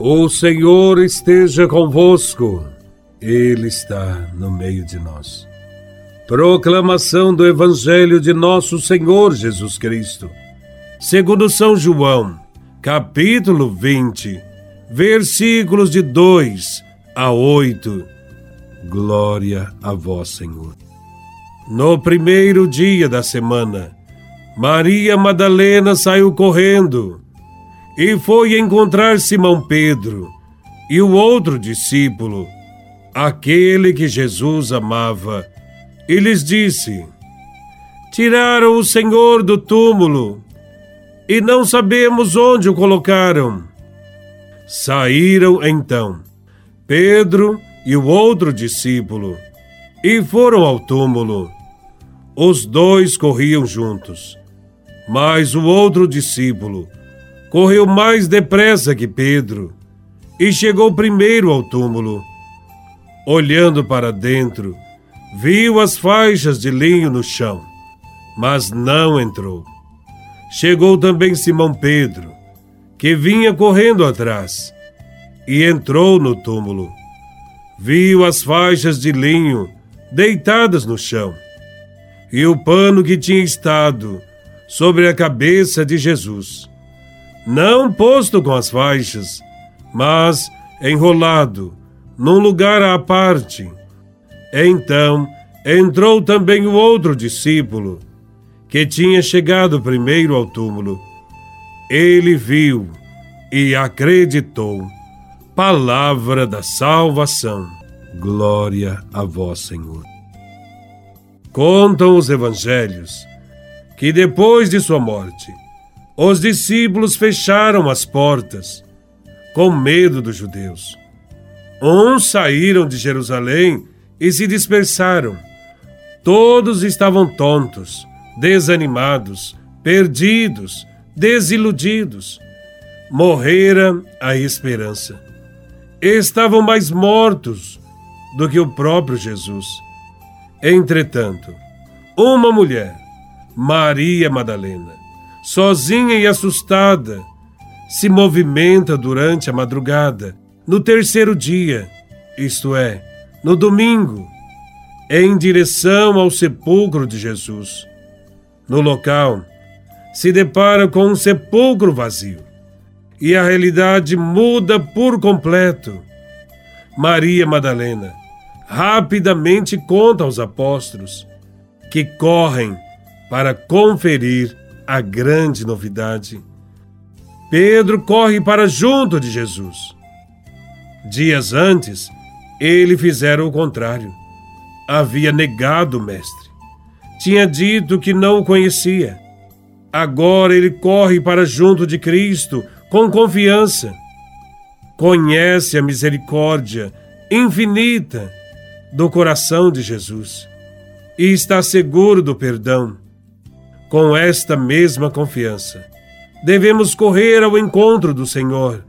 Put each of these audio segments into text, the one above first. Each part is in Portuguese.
O Senhor esteja convosco, Ele está no meio de nós. Proclamação do Evangelho de Nosso Senhor Jesus Cristo, segundo São João, capítulo 20, versículos de 2 a 8. Glória a Vós, Senhor. No primeiro dia da semana, Maria Madalena saiu correndo e foi encontrar Simão Pedro e o outro discípulo, aquele que Jesus amava, e lhes disse: Tiraram o Senhor do túmulo e não sabemos onde o colocaram. Saíram então Pedro e o outro discípulo e foram ao túmulo. Os dois corriam juntos, mas o outro discípulo correu mais depressa que Pedro e chegou primeiro ao túmulo. Olhando para dentro, viu as faixas de linho no chão, mas não entrou. Chegou também Simão Pedro, que vinha correndo atrás, e entrou no túmulo. Viu as faixas de linho deitadas no chão, e o pano que tinha estado sobre a cabeça de Jesus não posto com as faixas, mas enrolado, num lugar à parte. Então entrou também o outro discípulo, que tinha chegado primeiro ao túmulo. Ele viu e acreditou. Palavra da salvação. Glória a vós, Senhor. Contam os evangelhos que depois de sua morte, os discípulos fecharam as portas, com medo dos judeus. Uns saíram de Jerusalém e se dispersaram. Todos estavam tontos, desanimados, perdidos, desiludidos. Morrera a esperança. Estavam mais mortos do que o próprio Jesus. Entretanto, uma mulher, Maria Madalena, sozinha e assustada, se movimenta durante a madrugada, no terceiro dia, isto é, no domingo, em direção ao sepulcro de Jesus. No local, se depara com um sepulcro vazio e a realidade muda por completo. Maria Madalena rapidamente conta aos apóstolos que correm para conferir a grande novidade. Pedro corre para junto de Jesus. Dias antes, ele fizera o contrário. Havia negado o Mestre. Tinha dito que não o conhecia. Agora ele corre para junto de Cristo com confiança. Conhece a misericórdia infinita do coração de Jesus e está seguro do perdão com esta mesma confiança, devemos correr ao encontro do Senhor,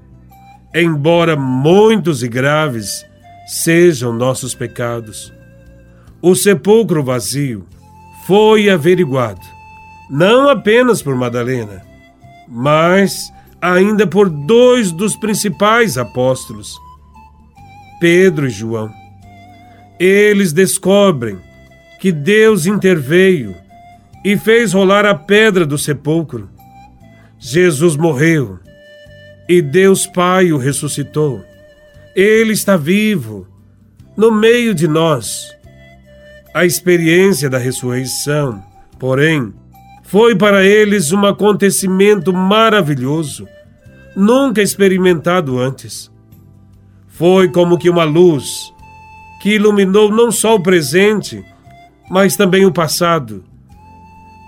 embora muitos e graves sejam nossos pecados. O sepulcro vazio foi averiguado, não apenas por Madalena, mas ainda por dois dos principais apóstolos, Pedro e João. Eles descobrem que Deus interveio e fez rolar a pedra do sepulcro. Jesus morreu e Deus Pai o ressuscitou. Ele está vivo, no meio de nós. A experiência da ressurreição, porém, foi para eles um acontecimento maravilhoso, nunca experimentado antes. Foi como que uma luz que iluminou não só o presente, mas também o passado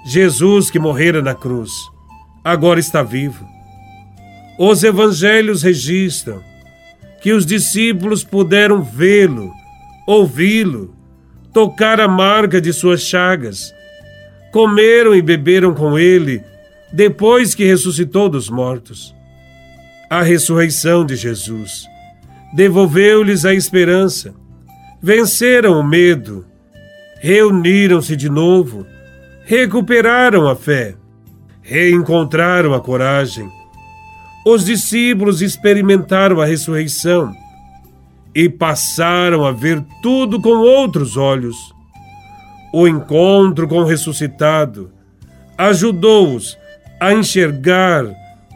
Jesus que morrera na cruz, agora está vivo. Os evangelhos registram que os discípulos puderam vê-lo, ouvi-lo, tocar a marca de suas chagas, comeram e beberam com ele depois que ressuscitou dos mortos. A ressurreição de Jesus devolveu-lhes a esperança, venceram o medo, reuniram-se de novo recuperaram a fé, reencontraram a coragem. os discípulos experimentaram a ressurreição e passaram a ver tudo com outros olhos. O encontro com o ressuscitado ajudou-os a enxergar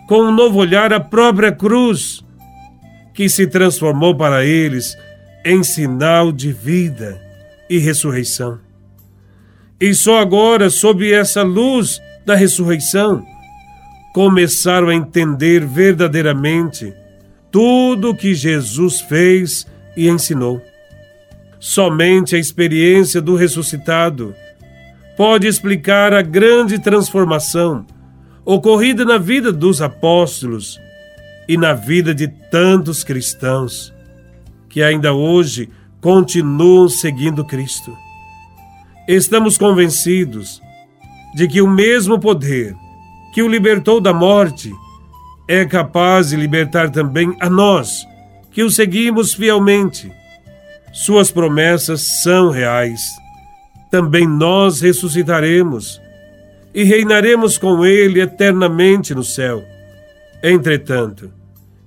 com um novo olhar a própria cruz, que se transformou para eles em sinal de vida e ressurreição. E só agora, sob essa luz da ressurreição, começaram a entender verdadeiramente tudo o que Jesus fez e ensinou. Somente a experiência do ressuscitado pode explicar a grande transformação ocorrida na vida dos apóstolos e na vida de tantos cristãos que ainda hoje continuam seguindo Cristo. Estamos convencidos de que o mesmo poder que o libertou da morte é capaz de libertar também a nós, que o seguimos fielmente. Suas promessas são reais. Também nós ressuscitaremos e reinaremos com Ele eternamente no céu. Entretanto,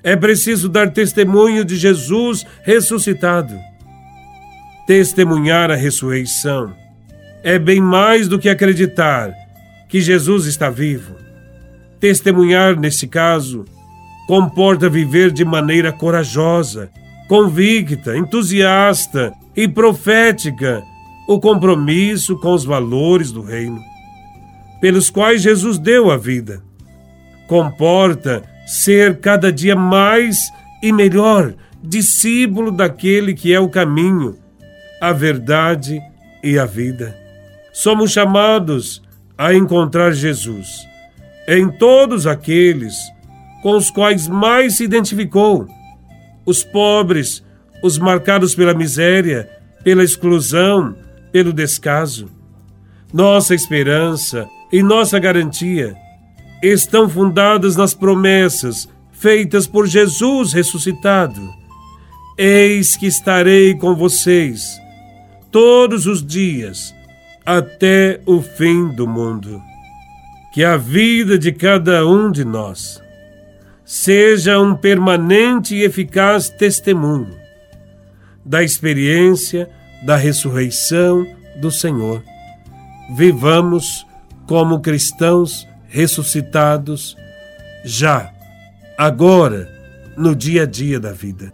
é preciso dar testemunho de Jesus ressuscitado. Testemunhar a ressurreição é bem mais do que acreditar que Jesus está vivo. Testemunhar, nesse caso, comporta viver de maneira corajosa, convicta, entusiasta e profética o compromisso com os valores do Reino, pelos quais Jesus deu a vida. Comporta ser cada dia mais e melhor discípulo daquele que é o caminho, a verdade e a vida somos chamados a encontrar Jesus em todos aqueles com os quais mais se identificou: os pobres, os marcados pela miséria, pela exclusão, pelo descaso. Nossa esperança e nossa garantia estão fundadas nas promessas feitas por Jesus ressuscitado. Eis que estarei com vocês todos os dias até o fim do mundo. Que a vida de cada um de nós seja um permanente e eficaz testemunho da experiência da ressurreição do Senhor. Vivamos como cristãos ressuscitados já, agora, no dia a dia da vida.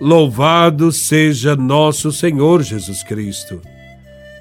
Louvado seja nosso Senhor Jesus Cristo